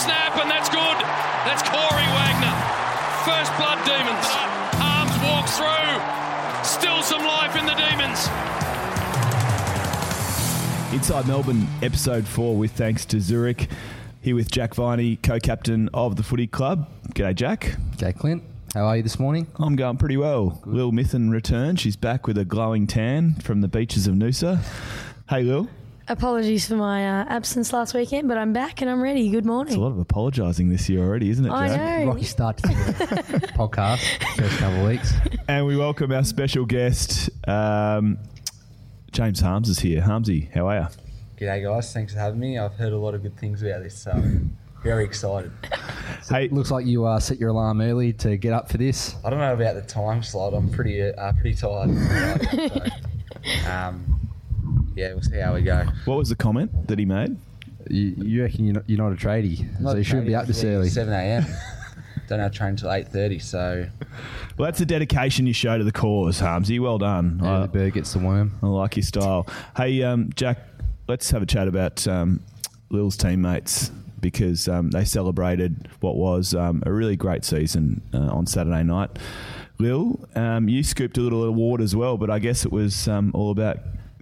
snap, and that's good. That's Corey Wagner. First blood demons. Harmes walks through. Still some life in the demons. Inside Melbourne, episode four, with thanks to Zurich. Here with Jack Viney, co-captain of the Footy Club. G'day, Jack. G'day, Clint. How are you this morning? I'm going pretty well. Lil Mithen returned. She's back with a glowing tan from the beaches of Noosa. Hey, Lil. Apologies for my uh, absence last weekend, but I'm back and I'm ready. Good morning. It's a lot of apologising this year already, isn't it, I Jack? know. Rocky start to the podcast, first couple of weeks. And we welcome our special guest, um, James Harmes is here. Harmsy, how are you? G'day guys, thanks for having me. I've heard a lot of good things about this, so I'm very excited. Hey, Looks like you uh, set your alarm early to get up for this. I don't know about the time slot. I'm pretty uh, pretty tired. so, um, yeah, we'll see how we go. what was the comment that he made? You, you reckon you're not, you're not a tradie, so you shouldn't be up this early. Seven a.m. don't have to train until eight thirty. So Well, that's the dedication you show to the cause, Harmsy. Well done. Yeah, I- the bird gets the worm. I like your style. Hey, um, Jack, let's have a chat about um, Lil's teammates because um, they celebrated what was um, a really great season uh, on Saturday night. Lil, um, you scooped a little award as well, but I guess it was um, all about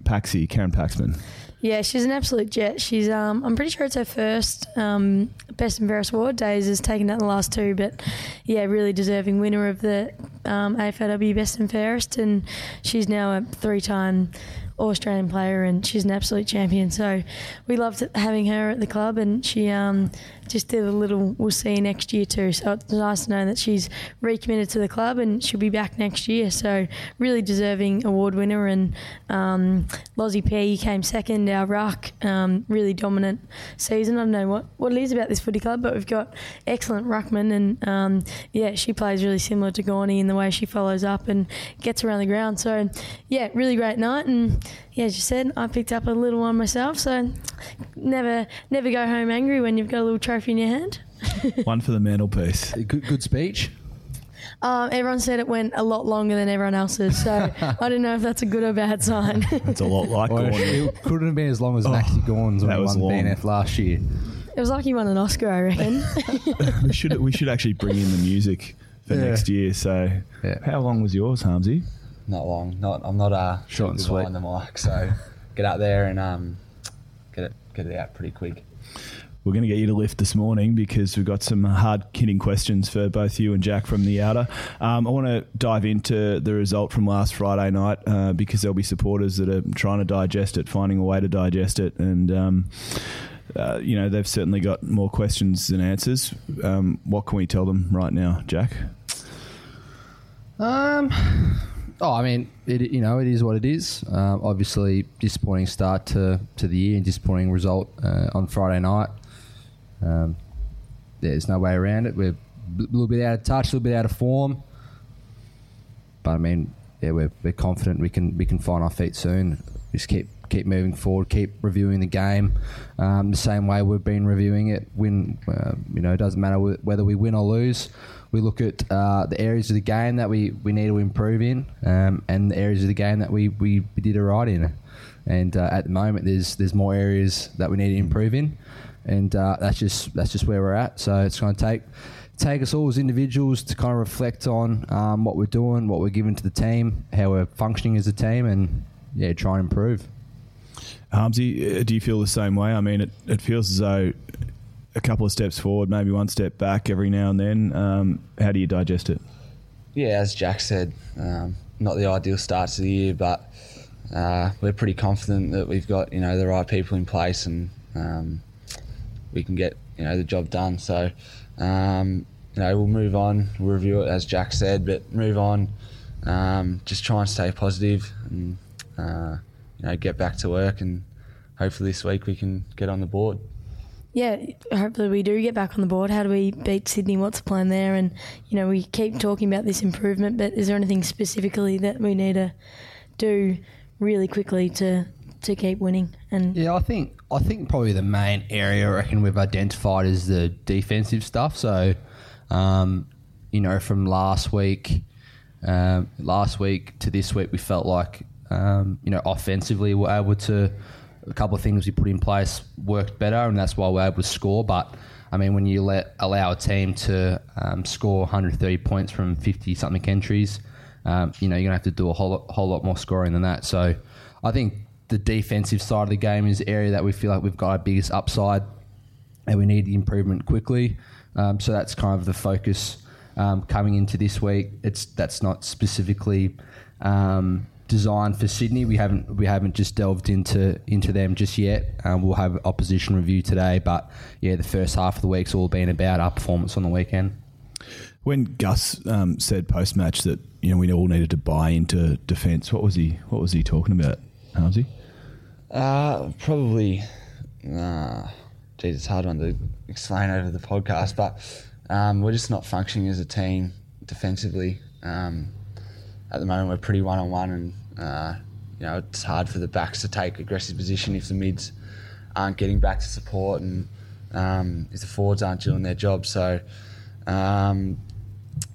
Paxi, Karen Paxman. Yeah, she's an absolute jet. She's um, I'm pretty sure it's her first um, best and fairest award. Days has taken out the last two, but yeah, really deserving winner of the um, AFLW best and fairest, and she's now a three-time Australian player, and she's an absolute champion. So we loved having her at the club, and she um, just did a little. We'll see you next year too. So it's nice to know that she's recommitted to the club, and she'll be back next year. So really deserving award winner, and um, Lozzie P came second. Our ruck, um, really dominant season. I don't know what, what it is about this footy club, but we've got excellent ruckman, and um, yeah, she plays really similar to Gawny in the way she follows up and gets around the ground. So yeah, really great night, and yeah, as you said, I picked up a little one myself. So never never go home angry when you've got a little trophy in your hand. One for the mantelpiece. Good, good speech. Um, everyone said it went a lot longer than everyone else's, so I don't know if that's a good or bad sign. It's a lot like Well, Gawny. it couldn't have been as long as Maxi Gawn's when that he won long. BNF last year. it was like he won an Oscar, I reckon. we should we should actually bring in the music for Yeah. next year. So, Yeah. how long was yours, Harmsy? Not long. Not I'm not uh, Short and sweet. behind the mic. So get out there and um, get it get it out pretty quick. We're going to get you to lift this morning because we've got some hard hitting questions for both you and Jack from the outer. Um, I want to dive into the result from last Friday night uh, because there'll be supporters that are trying to digest it, finding a way to digest it, and. Um, uh, you know they've certainly got more questions than answers. Um, what can we tell them right now, Jack? Um, oh, I mean, it, you know, it is what it is. Um, obviously, disappointing start to, to the year and disappointing result uh, on Friday night. Um, there's no way around it. We're a little bit out of touch, a little bit out of form. But I mean, yeah, we're, we're confident we can we can find our feet soon. Just keep keep moving forward, keep reviewing the game um, the same way we've been reviewing it. Win, uh, you know, it doesn't matter whether we win or lose. We look at uh, the areas of the game that we, we need to improve in, um, and the areas of the game that we, we, we did it right in. And uh, at the moment, there's there's more areas that we need to improve in, and uh, that's just that's just where we're at. So it's going to take take us all as individuals to kind of reflect on um, what we're doing, what we're giving to the team, how we're functioning as a team, and yeah, try and improve. Harmsy, uh, do you feel the same way? I mean, it, it feels as though a couple of steps forward, maybe one step back every now and then. Um, how do you digest it? Yeah, as Jack said, um, not the ideal start to the year, but uh, we're pretty confident that we've got you know the right people in place and um, we can get you know the job done. So um, you know we'll move on, we'll review it as Jack said, but move on. Um, just try and stay positive and uh, you know get back to work and hopefully this week we can get on the board. Yeah, hopefully we do get back on the board. How do we beat Sydney? What's the plan there? And you know, we keep talking about this improvement, but is there anything specifically that we need to do really quickly to to keep winning? And Yeah, I think I think probably the main area I reckon we've identified is the defensive stuff. So, um, you know, from last week, um, last week to this week, we felt like um, you know offensively we're able to a couple of things we put in place worked better, and that's why we're able to score. But I mean, when you let allow a team to um, score 130 points from 50 something entries, um, you know you're gonna have to do a whole whole lot more scoring than that. So I think the defensive side of the game is the area that we feel like we've got our biggest upside, and we need the improvement quickly. Um, so that's kind of the focus um, coming into this week. It's that's not specifically um, designed for Sydney. We haven't we haven't just delved into into them just yet. Um, we'll have opposition review today, but yeah, the first half of the week's all been about our performance on the weekend. When Gus um, said post match that you know we all needed to buy into defence, what was he what was he talking about, Harmsy? Uh, probably. Uh, geez, it's a hard one to explain over the podcast, but um, we're just not functioning as a team defensively. Um, at the moment, we're pretty one on one, and uh, you know it's hard for the backs to take aggressive position if the mids aren't getting back to support and um, if the forwards aren't doing their job. So, um,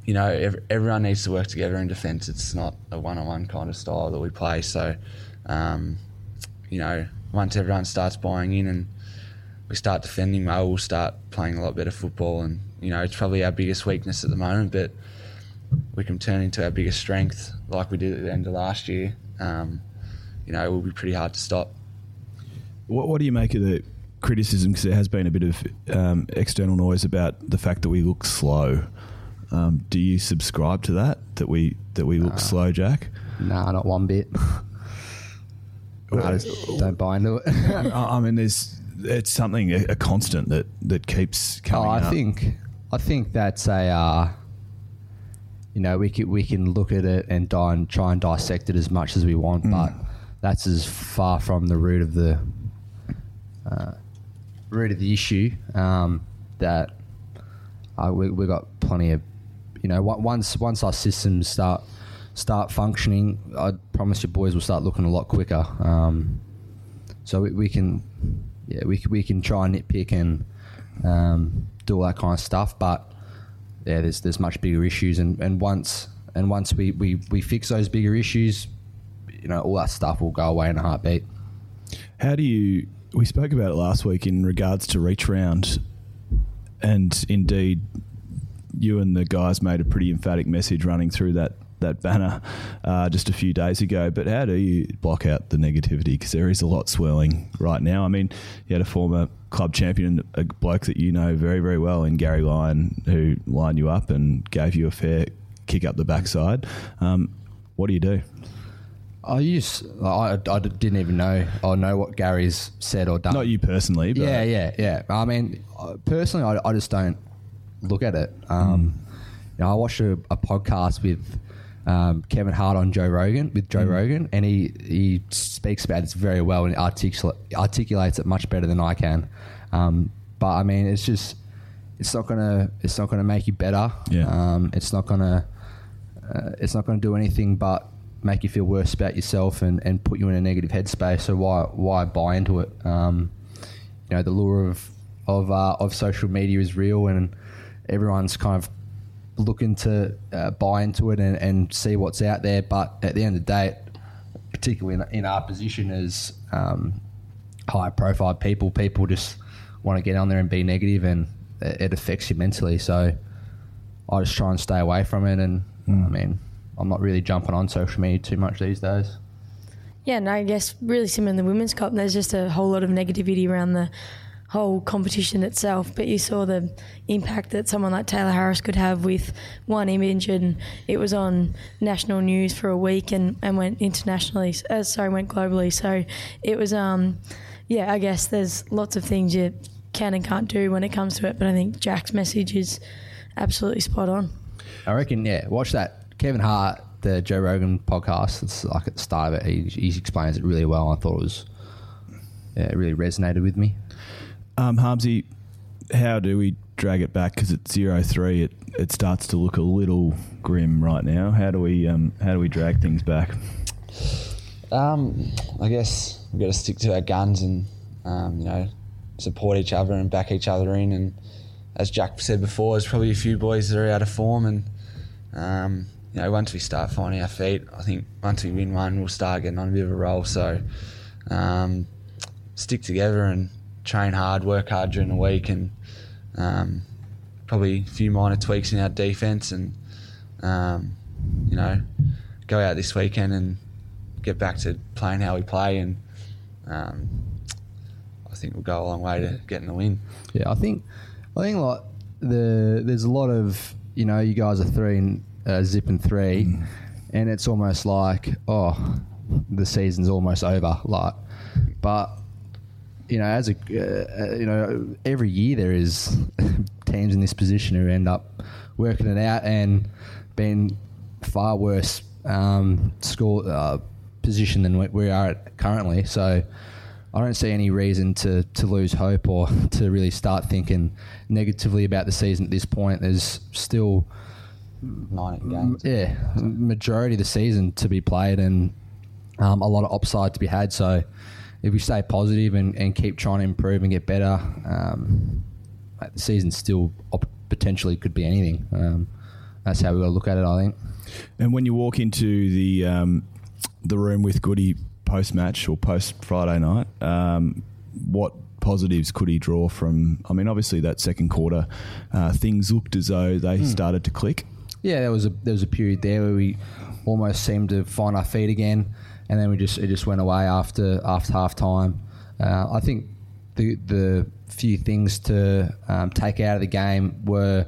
you know, ev- everyone needs to work together in defence. It's not a one on one kind of style that we play. So, um, you know, once everyone starts buying in and we start defending well, we'll start playing a lot better football. And, you know, it's probably our biggest weakness at the moment, but we can turn into our biggest strength like we did at the end of last year. Um, you know, it will be pretty hard to stop. What, what do you make of the criticism? Because there has been a bit of um, external noise about the fact that we look slow. Um, do you subscribe to that? That we that we look slow, Jack? Nah, not one bit. I just don't buy into it. I I mean, there's it's something a, a constant that that keeps Oh, coming. I up. think I think that's a uh, you know we can we can look at it and die and try and dissect it as much as we want, but that's as far from the root of the uh, root of the issue um, that uh, we we got plenty of you know on- once once our systems start start functioning, I promise you boys will start looking a lot quicker. Um, so we, we can, yeah, we we can try and nitpick and um, do all that kind of stuff. But yeah, there's there's much bigger issues, and, and once and once we, we, we fix those bigger issues, you know, all that stuff will go away in a heartbeat. How do you? We spoke about it last week in regards to reach round, and indeed, you and the guys made a pretty emphatic message running through that that banner uh, just a few days ago. But how do you block out the negativity? Because there is a lot swirling right now. I mean, you had a former club champion, a bloke that you know very very well, in Gary Lyon, who lined you up and gave you a fair kick up the backside. Um, what do you do? I used I, I didn't even know I know what Gary's said or done. Not you personally, but Yeah, yeah, yeah. I mean, personally, I, I just don't look at it. Um, you know, I watched a, a podcast with um, Kevin Hart on Joe Rogan with Joe Rogan, and he he speaks about this very well and articulate, articulates it much better than I can. Um, but I mean, it's just it's not gonna it's not gonna make you better. Yeah. Um, it's not gonna uh, it's not gonna do anything but make you feel worse about yourself and, and put you in a negative headspace. So why why buy into it? Um, you know the lure of of uh, of social media is real, and everyone's kind of looking to uh, buy into it and, and see what's out there. But at the end of the day, particularly in, in our position as um, high profile people, people just want to get on there and be negative, and it, it affects you mentally. So I just try and stay away from it. And I mean, I'm not really jumping on social media too much these days. Yeah, and I guess really similar in the women's cup. There's just a whole lot of negativity around the whole competition itself. But you saw the impact that someone like Tayla Harris could have with one image, and it was on national news for a week and, and went internationally. Uh, sorry, went globally. So it was, um, yeah, I guess there's lots of things you can and can't do when it comes to it. But I think Jack's message is absolutely spot on. I reckon, yeah, watch that. Kevin Hart, the Joe Rogan podcast, it's like at the start of it, he, he explains it really well. I thought it was, yeah, it really resonated with me. Um, Harmsy, how do we drag it back? Because at zero three, it, it starts to look a little grim right now. How do we um, how do we drag things back? Um, I guess we've got to stick to our guns and um, you know support each other and back each other in. And as Jack said before, there's probably a few boys that are out of form, and um, you know once we start finding our feet, I think once we win one, we'll start getting on a bit of a roll. So um, stick together and train hard, work hard during the week, and um, probably a few minor tweaks in our defence, and um, you know, go out this weekend and get back to playing how we play, and um, I think we'll go a long way to getting the win. Yeah, I think I think like the there's a lot of you know you guys are three and uh, zip and three, and it's almost like oh the season's almost over. Like, but you know as a uh, you know every year there is teams in this position who end up working it out and being far worse um, score uh, position than we- we are at currently. So. I don't see any reason to, to lose hope or to really start thinking negatively about the season at this point. There's still, Nine games. yeah, majority of the season to be played and um, a lot of upside to be had. So if we stay positive and, and keep trying to improve and get better, um, like, the season still op- potentially could be anything. Um, that's how we got to look at it, I think. And when you walk into the um, the room with Goody post match or post Friday night, um, what positives could he draw from? I mean, obviously that second quarter, uh, things looked as though they Hmm. started to click. Yeah, there was a there was a period there where we almost seemed to find our feet again, and then we just it just went away after after half time. Uh, I think the the few things to um, take out of the game were,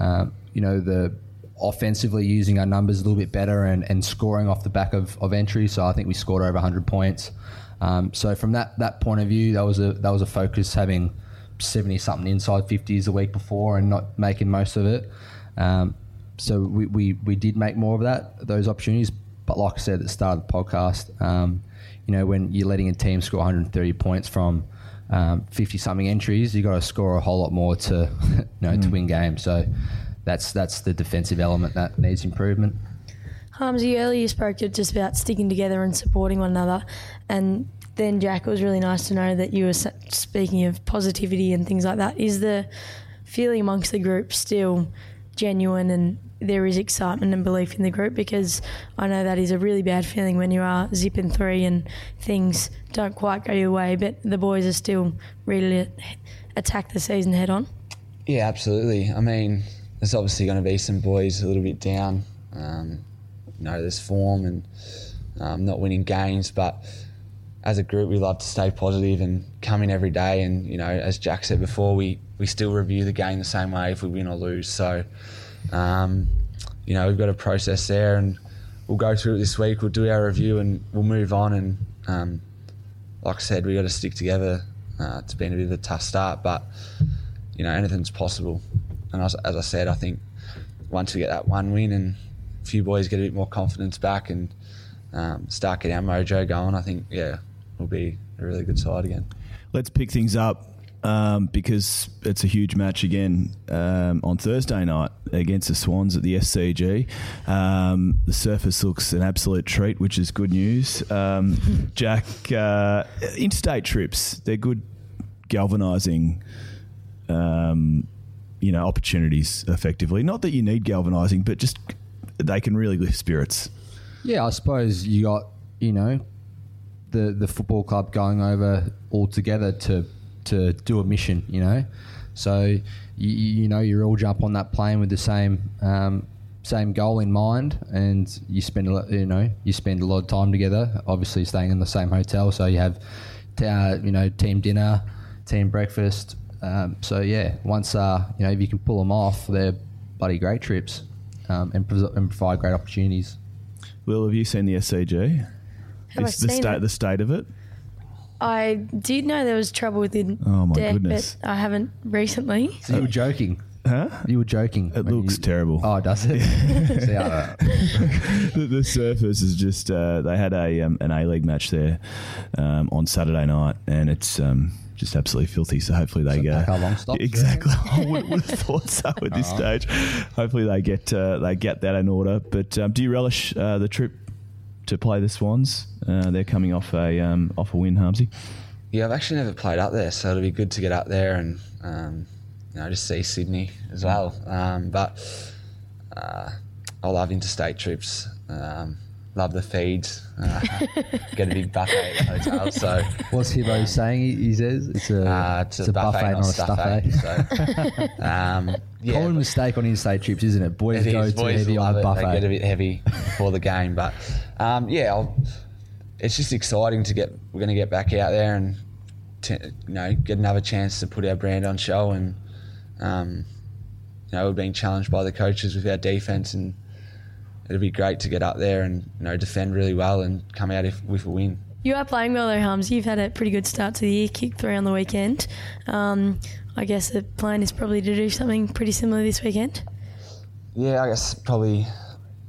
um, you know, the offensively using our numbers a little bit better and, and scoring off the back of, of entry. So I think we scored over 100 points. Um, so from that that point of view, that was a that was a focus having 70 something inside 50s the week before and not making most of it. Um, so we, we, we did make more of that those opportunities. But like I said at the start of the podcast, um, you know when you're letting a team score 130 points from 50 something entries, you've got to score a whole lot more to you know to win games. So that's that's the defensive element that needs improvement. Harms, you earlier spoke just about sticking together and supporting one another, and then Jack, it was really nice to know that you were speaking of positivity and things like that. Is the feeling amongst the group still genuine and there is excitement and belief in the group? Because I know that is a really bad feeling when you are zipping three and things don't quite go your way, but the boys are still really attack the season head on. Yeah, absolutely. I mean, there's obviously going to be some boys a little bit down. Um, you know, there's form and um, not winning games, but as a group, we love to stay positive and come in every day. And you know, as Jack said before, we we still review the game the same way if we win or lose. So, um, you know, we've got a process there, and we'll go through it this week. We'll do our review and we'll move on. And um, like I said, we got to stick together. Uh, it's been a bit of a tough start, but you know, anything's possible. And as, as I said, I think once we get that one win and a few boys get a bit more confidence back and um, start getting our mojo going, I think, yeah, we'll be a really good side again. Let's pick things up um, because it's a huge match again um, on Thursday night against the Swans at the SCG. Um, the surface looks an absolute treat, which is good news. Um, Jack, uh, interstate trips, they're good galvanising. Um, you know, opportunities effectively. Not that you need galvanising, but just they can really lift spirits. Yeah, I suppose you got you know the the football club going over all together to to do a mission. You know, so you, you know you all jump on that plane with the same um, same goal in mind, and you spend a lot, you know you spend a lot of time together. Obviously, staying in the same hotel, so you have uh, you know team dinner, team breakfast. Um, so yeah, once uh, you know if you can pull them off, they're bloody great trips um, and, pres- and provide great opportunities. Will, have you seen the SCG? Have I Is the seen state it? the state of it? I did know there was trouble with the Oh, my deck, goodness. but I haven't recently. So you were joking. Huh? You were joking. It when looks you- terrible. Oh, does it? See, I the, the surface is just uh, they had a um, an A League match there um, on Saturday night, and it's um, just absolutely filthy. So hopefully they So go back our long stops, exactly. I would, would have thought so at this stage. Hopefully they get uh, they get that in order. But um, do you relish uh, the trip to play the Swans? Uh, they're coming off a um, off a win, Harmsy. Yeah, I've actually never played up there, so it'll be good to get up there and um, you know just see Sydney as well. Um, but uh, I love interstate trips. Um, love the feeds. Uh, get a big buffet at the hotel. So What's Hibbo saying? He, he says it's a, uh, it's, a, buffet, not a stuffet. stuffet. So, um, yeah, Common mistake on interstate trips, isn't it? Boys It go is. too Boys heavy on love the it. They get a buffet. bit heavy before the game, but um, yeah, I'll, it's just exciting to get. We're going to get back out there and t- you know get another chance to put our brand on show, and um, you know we're being challenged by the coaches with our defense, and it'll be great to get up there and you know defend really well and come out if, with a win. You are playing well though, Hums. You've had a pretty good start to the year, kicked three on the weekend. Um, I guess the plan is probably to do something pretty similar this weekend. Yeah, I guess probably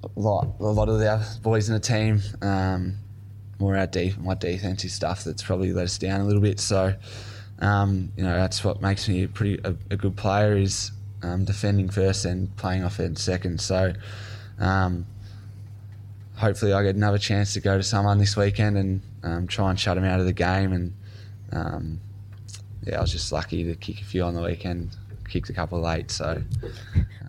a lot, a lot of the boys in the team, um, more our def- my defensive stuff that's probably let us down a little bit. So, um, you know, that's what makes me a pretty a, a good player is um, defending first and playing offense second. So, um, hopefully, I get another chance to go to someone this weekend and um, try and shut them out of the game. And um, yeah, I was just lucky to kick a few on the weekend. Kicked a couple late, so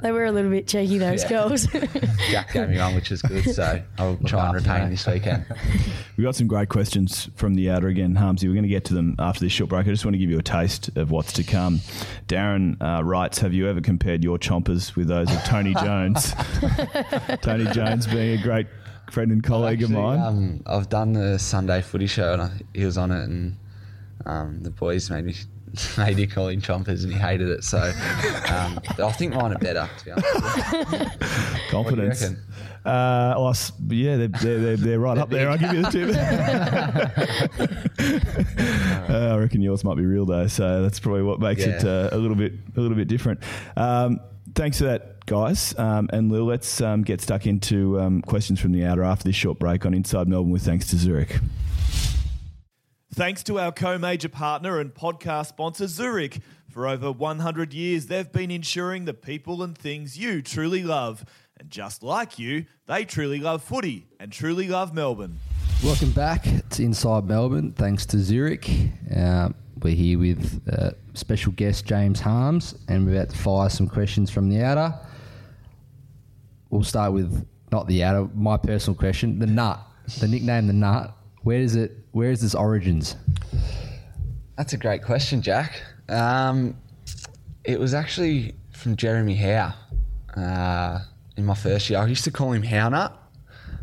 They were a little bit cheeky, those Yeah. goals. Jack gave me one, which is good. So I'll try and after retain that. this weekend. We've got some great questions from the outer again, Harmsy. We're going to get to them after this short break. I just want to give you a taste of what's to come. Darren uh, writes Have you ever compared your chompers with those of Tony Jones? Tony Jones being a great friend and colleague of Actually, mine. Um, I've done the Sunday Footy show, and I, he was on it, and um, the boys made me made me call him chompers, and he hated it. So um, I think mine are better, to be honest. Confidence. Uh, well, yeah, they're, they're, they're, they're right up there. I'll give you the tip. uh, I reckon yours might be real though, so that's probably what makes it uh, a little bit a little bit different. Um, thanks for that, guys. Um, and Lil, let's um, get stuck into um, questions from the outer after this short break on Inside Melbourne with thanks to Zurich. Thanks to our co major partner and podcast sponsor, Zurich. For over 100 years, they've been ensuring the people and things you truly love. And just like you, they truly love footy and truly love Melbourne. Welcome back to Inside Melbourne. Thanks to Zurich. Um, we're here with uh, special guest James Harmes, and we're about to fire some questions from the outer. We'll start with not the outer, my personal question: the nut, the nickname, the nut. Where is it? Where is its origins? That's a great question, Jack. Um, it was actually from Jeremy Howe uh, in my first year. I used to call him Hownut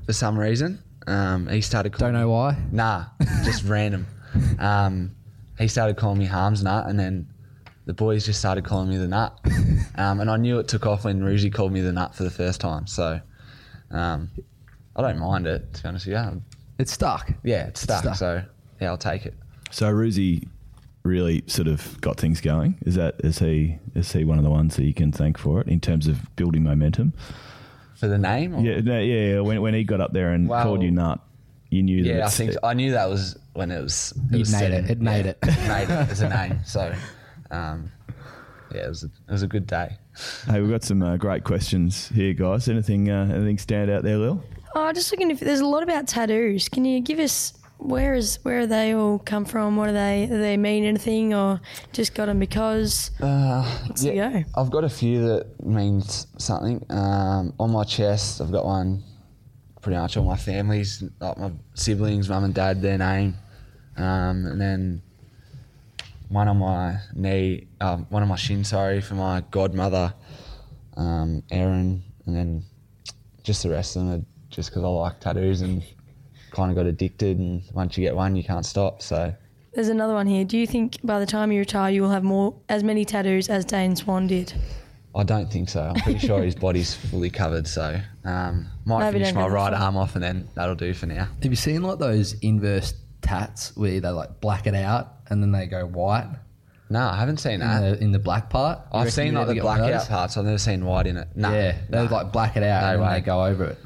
for some reason. Um, he started calling Don't know why. Nah, just random. Um, he started calling me Harms Nut, and then the boys just started calling me the Nut. Um, and I knew it took off when Roosy called me the Nut for the first time. So um, I don't mind it, to be honest with you. It's stuck. Yeah, it's stuck, Stuck. So yeah, I'll take it. So Roosy really sort of got things going. Is that is he is he one of the ones that you can thank for it in terms of building momentum? For the name? or- Yeah, no, yeah. yeah. When, when he got up there and Well, called you nut, you knew that. Yeah, I it's- think I knew that was when it was. It It was made set it. It made Yeah, it. It made it as a name. So, um, yeah, it was. A, it was a good day. Hey, we've got some uh, great questions here, guys. Anything uh, anything stand out there, Lil? Oh, just looking if there's a lot about tattoos. Can you give us where is where they all come from? What do they do they mean anything or just got them because? Uh, What's the go? I've got a few that means something. Um, on my chest, I've got one. Pretty much all my family's, like my siblings, mum and dad, their name, um, and then one on my knee, um, one on my shin. Sorry, for my godmother, um, Erin, and then just the rest of them are just because I like tattoos and kind of got addicted. And once you get one, you can't stop. So There's another one here. Do you think by the time you retire you will have more as many tattoos as Dane Swan did? I don't think so. I'm pretty sure his body's fully covered. So um, might Maybe finish my right arm off, and then that'll do for now. Have you seen like those inverse tats where they like black it out and then they go white No, I haven't seen in, that. the, in the black part? I've seen like the get one blackout parts. I've never seen white in it. No, Yeah, they no. like black it out No and then way. they go over it.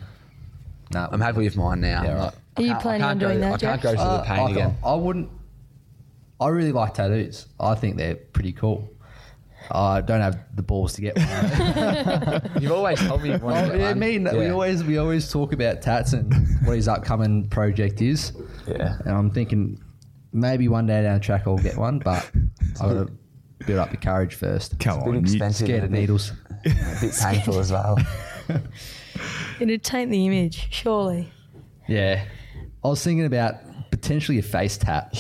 No, I'm happy with mine now. Yeah, right. Are you planning can't on go- doing that, I can't Jack? go through Uh, the pain I, again. I wouldn't. I really like tattoos. I think they're pretty cool. I don't have the balls to get one. You've always told me you want Oh, to get yeah, I one. mean, we always we always talk about tats and what his upcoming project is. Yeah. And I'm thinking maybe one day down the track I'll get one, but I've got to build up the courage first. Come a bit on, you- expensive. Scared of and a bit- needles. A bit painful as well. It'd taint the image, surely. Yeah. I was thinking about potentially a face tat.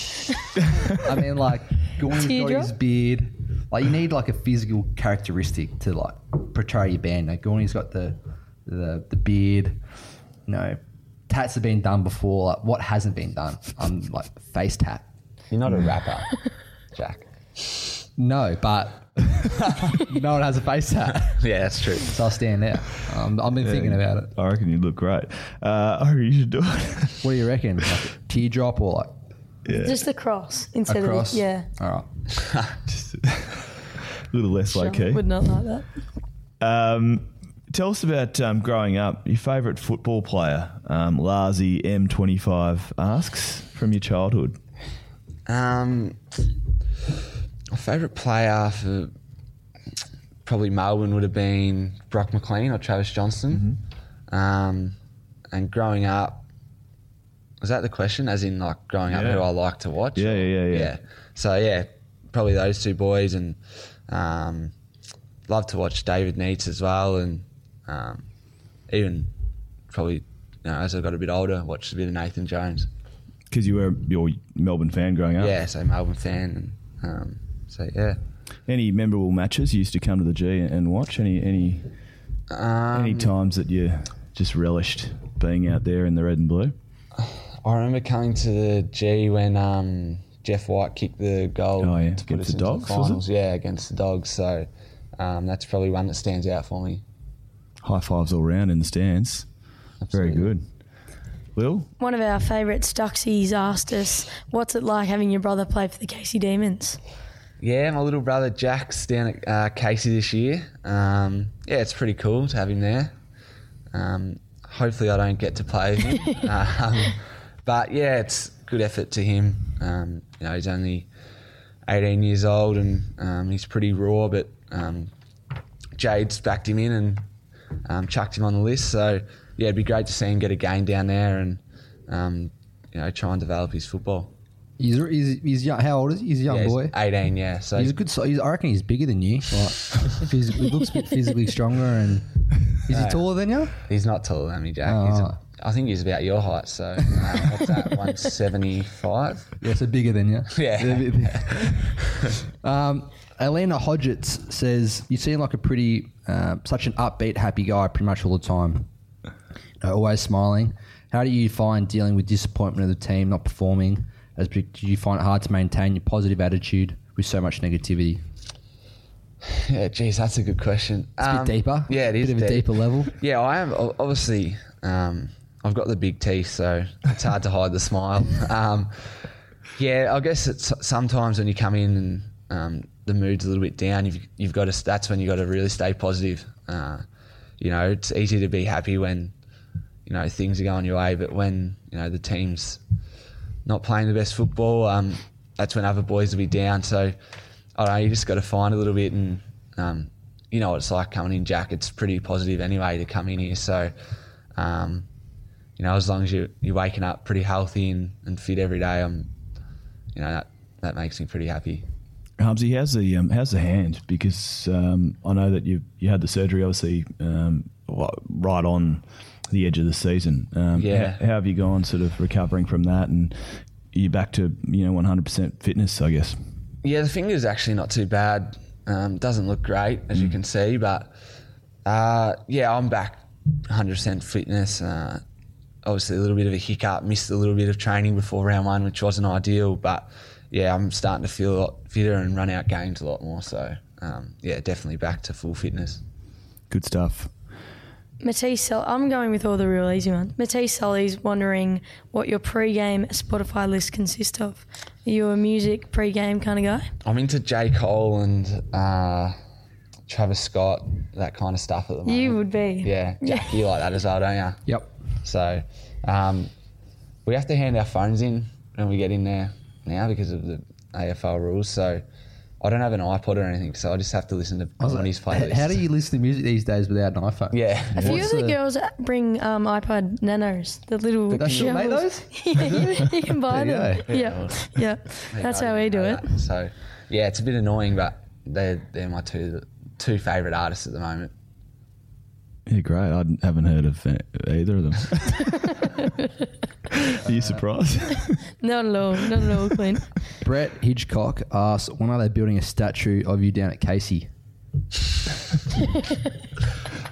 I mean, like, Gawny's got Teardrop? his beard. Like, you need like a physical characteristic to like portray your band. Like, Gawny's got the, the the beard. You know, tats have been done before. Like, what hasn't been done? I'm like face tat. You're not a rapper, Jack. No, but no one has a face tat, Yeah, that's true. so I'll stand out. Um, I've been thinking about it. I reckon you'd look great. Uh, I reckon you should do it. What do you reckon? Like a teardrop or like yeah, Just the cross a instead cross? of yeah. All right. just a little less low key. Would not like that. Um, tell us about um, growing up. Your favourite football player, um, Larzy M25 asks from your childhood. Um, my favourite player for probably Melbourne would have been Brock McLean or Travis Johnstone. Um, and growing up, was that the question? As in, like growing up, Yeah. who I like to watch? Yeah, yeah, yeah, yeah. So yeah, probably those two boys, and um, love to watch David Neitz as well, and um, even probably you know, as I got a bit older, watched a bit of Nathan Jones. Because you were your Melbourne fan growing up. Yeah, so Melbourne fan, and um, so yeah. Any memorable matches you used to come to the G and watch? Any any Um, any times that you just relished being out there in the red and blue? I remember coming to the G when um, Jeff White kicked the goal Oh, yeah, to put against us the into Dogs, the finals. Yeah, against the Dogs. So um, that's probably one that stands out for me. High fives all round in the stands. Very good. Lil, One of our favourite Stuxies asked us, "What's it like having your brother play for the Casey Demons?" Yeah, my little brother Jack's down at uh, Casey this year. Um, yeah, it's pretty cool to have him there. Um, hopefully, I don't get to play with him. um, but yeah, it's good effort to him. Um, you know, he's only 18 years old and um, he's pretty raw, but um, Jade's backed him in and um, chucked him on the list. So yeah, it'd be great to see him get a game down there and um, you know try and develop his football. He's, he's, he's young. How old is he? He's a young yeah, he's boy. 18, yeah. So He's a good. He's, I reckon he's bigger than you. Like, phys- he looks a bit physically stronger, and is he taller than you? He's not taller than me, Jack. Oh, he's right. I think he's about your height. So uh, what's that? One seventy five. Yeah, so bigger than you. Yeah. um, Elena Hodgetts says you seem like a pretty, uh, such an upbeat, happy guy, pretty much all the time. Uh, always smiling. How do you find dealing with disappointment of the team not performing? As do you find it hard to maintain your positive attitude with so much negativity? Yeah, geez, that's a good question. It's a bit deeper. Yeah, it is a Bit of a deeper level. Yeah, I am. Obviously, um, I've got the big teeth, so it's hard to hide the smile. Um, yeah, I guess it's sometimes when you come in and um, the mood's a little bit down, you've, you've got to. That's when you have got to really stay positive. Uh, you know, it's easy to be happy when you know things are going your way, but when you know the team's not playing the best football, um, that's when other boys will be down. So I don't know. You just got to find a little bit, and um, you know what it's like coming in, Jack. It's pretty positive anyway to come in here. So um, you know, as long as you you're waking up pretty healthy and, and fit every day, I'm you know that that makes me pretty happy. Hubsy, how's the um, how's the hand? Because um, I know that you you had the surgery, obviously, um, right on the edge of the season. Um, Yeah. How, how have you gone, sort of recovering from that, and you're back to you know 100 percent fitness? I guess. Yeah, the finger's actually not too bad. Um, doesn't look great as you can see, but uh, yeah, I'm back 100% fitness. Uh, obviously, a little bit of a hiccup. Missed a little bit of training before round one, which wasn't ideal. But yeah, I'm starting to feel a lot fitter and run out games a lot more. So um, yeah, definitely back to full fitness. Good stuff. Matisse, Sul- I'm going with all the real easy ones. Matisse Sully's wondering what your pre-game Spotify list consists of. Are you a music pre-game kind of guy? I'm into J Cole and uh, Travis Scott, that kind of stuff at the moment. You would be. Yeah, Jack, you like that as well, don't you? Yep. So um, we have to hand our phones in when we get in there now because of the AFL rules. So I don't have an iPod or anything, so I just have to listen to somebody's H- playlist. How do you listen to music these days without an iPhone? Yeah. A few What's of the the- girls bring um, iPod Nanos, the little. They still make shovels. those? you can buy There you them. Yeah, yeah. That's I how we didn't do know it. that. So yeah, it's a bit annoying, but they're they're my two two favorite artists at the moment. Yeah, great. I haven't heard of uh, either of them. Are you surprised? Not at all. Not at all, Clint. Brett Hitchcock asks, when are they building a statue of you down at Casey?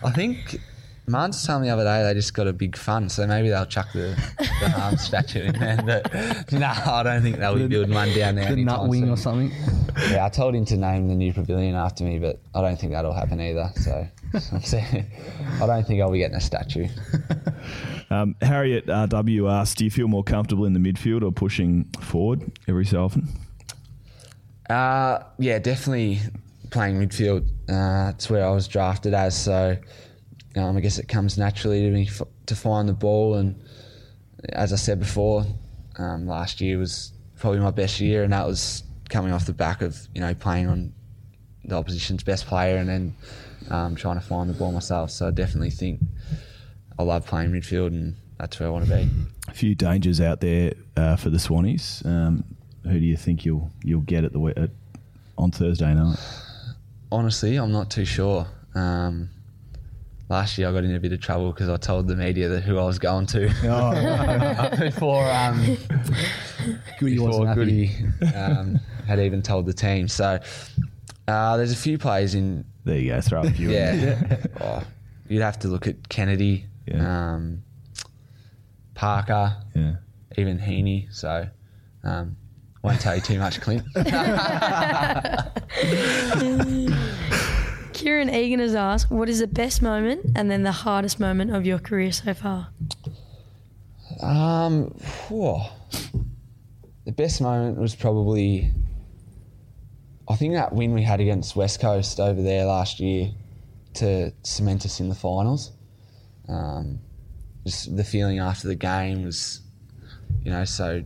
I think Mans was telling me the other day they just got a big fund, so maybe they'll chuck the, the arm statue in there. But no, I don't think they'll be building one down there. The nut wing soon. or something? Yeah, I told him to name the new pavilion after me, but I don't think that'll happen either. So I don't think I'll be getting a statue. Um, Harriet RW asks, do you feel more comfortable in the midfield or pushing forward every so often? Uh, yeah, definitely playing midfield. Uh, it's where I was drafted as, so um, I guess it comes naturally to me f- to find the ball. And as I said before, um, last year was probably my best year, and that was coming off the back of you know playing on the opposition's best player and then um, trying to find the ball myself. So I definitely think I love playing midfield, and that's where I want to be. A few dangers out there uh, for the Swannies. Um, who do you think you'll you'll get at the at, on Thursday night? honestly, I'm not too sure. Um, last year, I got in a bit of trouble because I told the media that who I was going to before um, Goody before. Goody um, had even told the team. So uh, there's a few players in. There you go. Throw a few. in. Yeah, oh, you'd have to look at Kennedy, Yeah. um, Parker, yeah. even Heaney. So um, won't tell you too much, Clint. Kieran Egan has asked, what is the best moment and then the hardest moment of your career so far? Um, whew. the best moment was probably, I think that win we had against West Coast over there last year to cement us in the finals. Um, just the feeling after the game was, you know, so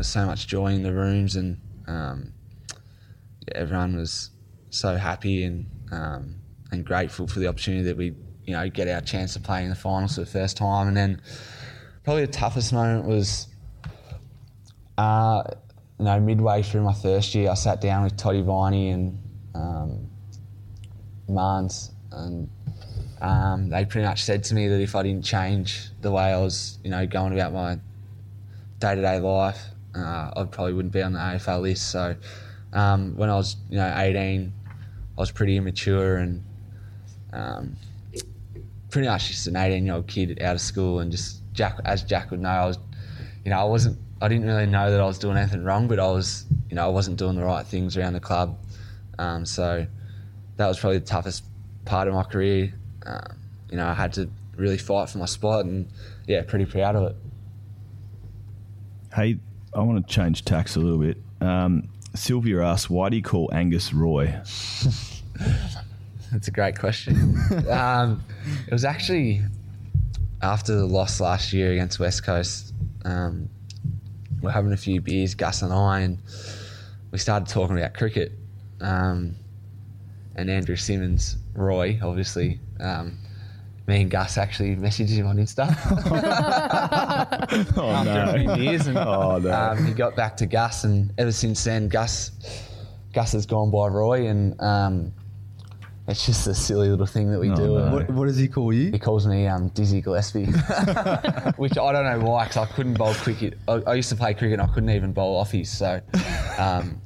so much joy in the rooms and um, yeah, everyone was so happy and um, and grateful for the opportunity that we you know get our chance to play in the finals for the first time. And then probably the toughest moment was uh, you know midway through my first year I sat down with Toddy Viney and um, Mans and um, they pretty much said to me that if I didn't change the way I was you know going about my day-to-day life uh, I probably wouldn't be on the AFL list. So um, when I was you know 18 I was pretty immature and um, pretty much just an 18 year old kid out of school and just Jack as Jack would know I was you know I wasn't I didn't really know that I was doing anything wrong but I was you know I wasn't doing the right things around the club. Um, so that was probably the toughest part of my career um, you know I had to really fight for my spot and yeah pretty proud of it Hey, I want to change tax a little bit. Um, Sylvia asks, why do you call Angus Roy? That's a great question. um, it was actually after the loss last year against West Coast. Um, we're having a few beers, Gus and I, and we started talking about cricket. Um, and Andrew Symonds, Roy, obviously. Um, me and Gus actually messaged him on Insta Oh, after a no. few years, and Oh, no. um, he got back to Gus, and ever since then, Gus, Gus has gone by Roy, and um, it's just a silly little thing that we Oh, do. no. What, what does he call you? He calls me um, Dizzy Gillespie, which I don't know why, because I couldn't bowl cricket. I, I used to play cricket, and I couldn't even bowl offies. So, um,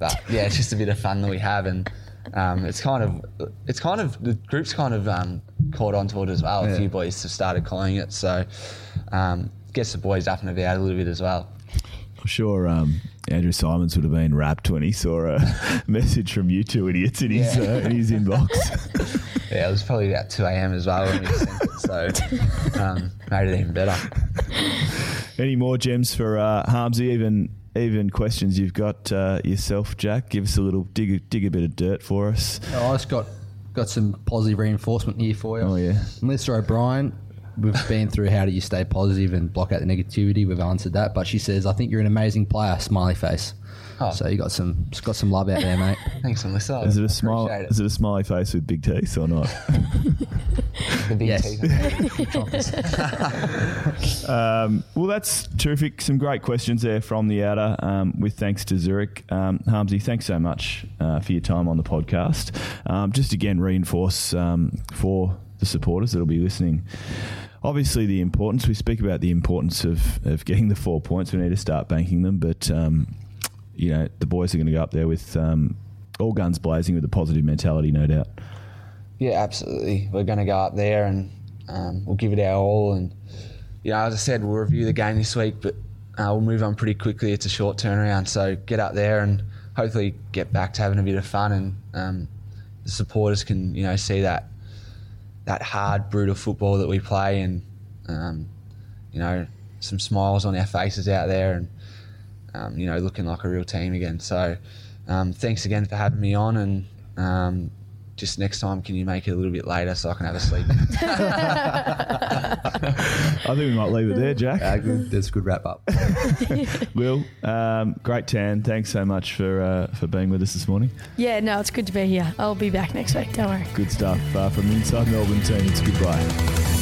but yeah, it's just a bit of fun that we have, and um, it's kind of, it's kind of the group's kind of um, caught on to it as well. A few boys have started calling it, so um, gets the boys up and about a little bit as well. I'm sure um, Andrew Symonds would have been wrapped when he saw a message from you two idiots in his, Yeah. uh, in his inbox. Yeah, it was probably about two a.m. as well when we sent it, so um, made it even better. Any more gems for uh, Harmsy? Even even questions you've got uh, yourself, Jack? Give us a little dig, a- dig a bit of dirt for us. Oh, I just got got some positive reinforcement here for you. Oh, yeah. Melissa O'Brien, we've been through how do you stay positive and block out the negativity. We've answered that, but she says, "I think you're an amazing player." Smiley face. Oh. So you got some got some love out there, mate. Thanks, Melissa. Is it a I smile? appreciate Is it a smiley face with big teeth or not? The big Yes. teeth. Um, well, that's terrific. Some great questions there from the outer. Um, with thanks to Zurich, um, Harmsy, thanks so much uh, for your time on the podcast. Um, just again, reinforce um, for the the supporters that'll be listening. Obviously, the importance we speak about the importance of, of getting the four points. We need to start banking them, but um, you know the boys are going to go up there with um, all guns blazing with a positive mentality, no doubt. Yeah, absolutely. We're going to go up there and um, we'll give it our all. And you know, as I said, we'll review the game this week, but uh, we'll move on pretty quickly. It's a short turnaround, so get up there and hopefully get back to having a bit of fun, and um, the supporters can you know see that that hard, brutal football that we play, and um, you know some smiles on our faces out there, and um, you know looking like a real team again. So um, thanks again for having me on, and um, just next time, can you make it a little bit later so I can have a sleep? I think we might leave it there, Jack. Uh, good, that's a good wrap up. Will, um, great tan. Thanks so much for uh, for being with us this morning. Yeah, no, it's good to be here. I'll be back next week. Don't worry. Good stuff uh, from the Inside Melbourne team. It's goodbye.